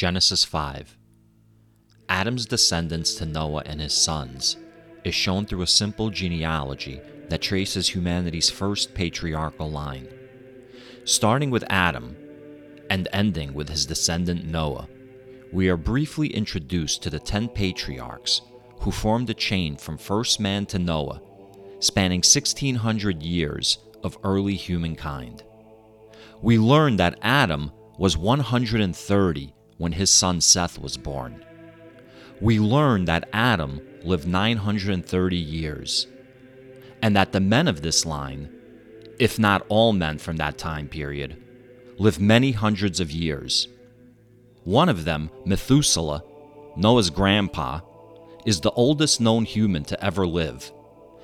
Genesis 5 Adam's descendants to Noah and his sons is shown through a simple genealogy that traces humanity's first patriarchal line. Starting with Adam and ending with his descendant Noah, we are briefly introduced to the ten patriarchs who formed a chain from first man to Noah, spanning 1600 years of early humankind. We learn that Adam was 130 when his son Seth was born. We learn that Adam lived 930 years, and that the men of this line, if not all men from that time period, lived many hundreds of years. One of them, Methuselah, Noah's grandpa, is the oldest known human to ever live.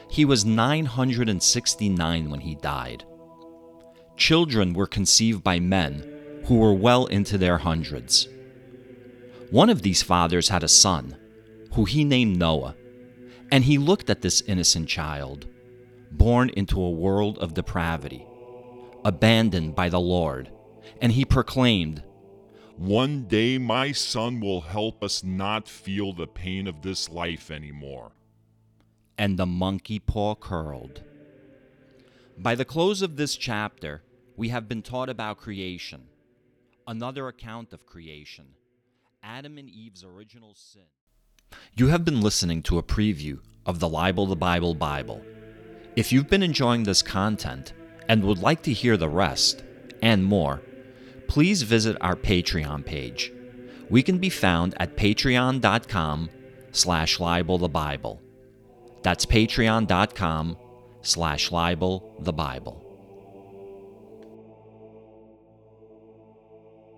He was 969 when he died. Children were conceived by men who were well into their hundreds. One of these fathers had a son, who he named Noah, and he looked at this innocent child, born into a world of depravity, abandoned by the Lord, and he proclaimed, One day my son will help us not feel the pain of this life anymore. And the monkey paw curled. By the close of this chapter, we have been taught about creation, another account of creation, Adam and Eve's original sin. You have been listening to a preview of the Libel the Bible Bible. If you've been enjoying this content and would like to hear the rest and more, please visit our Patreon page. We can be found at patreon.com slash libel the Bible. That's patreon.com slash libel the Bible.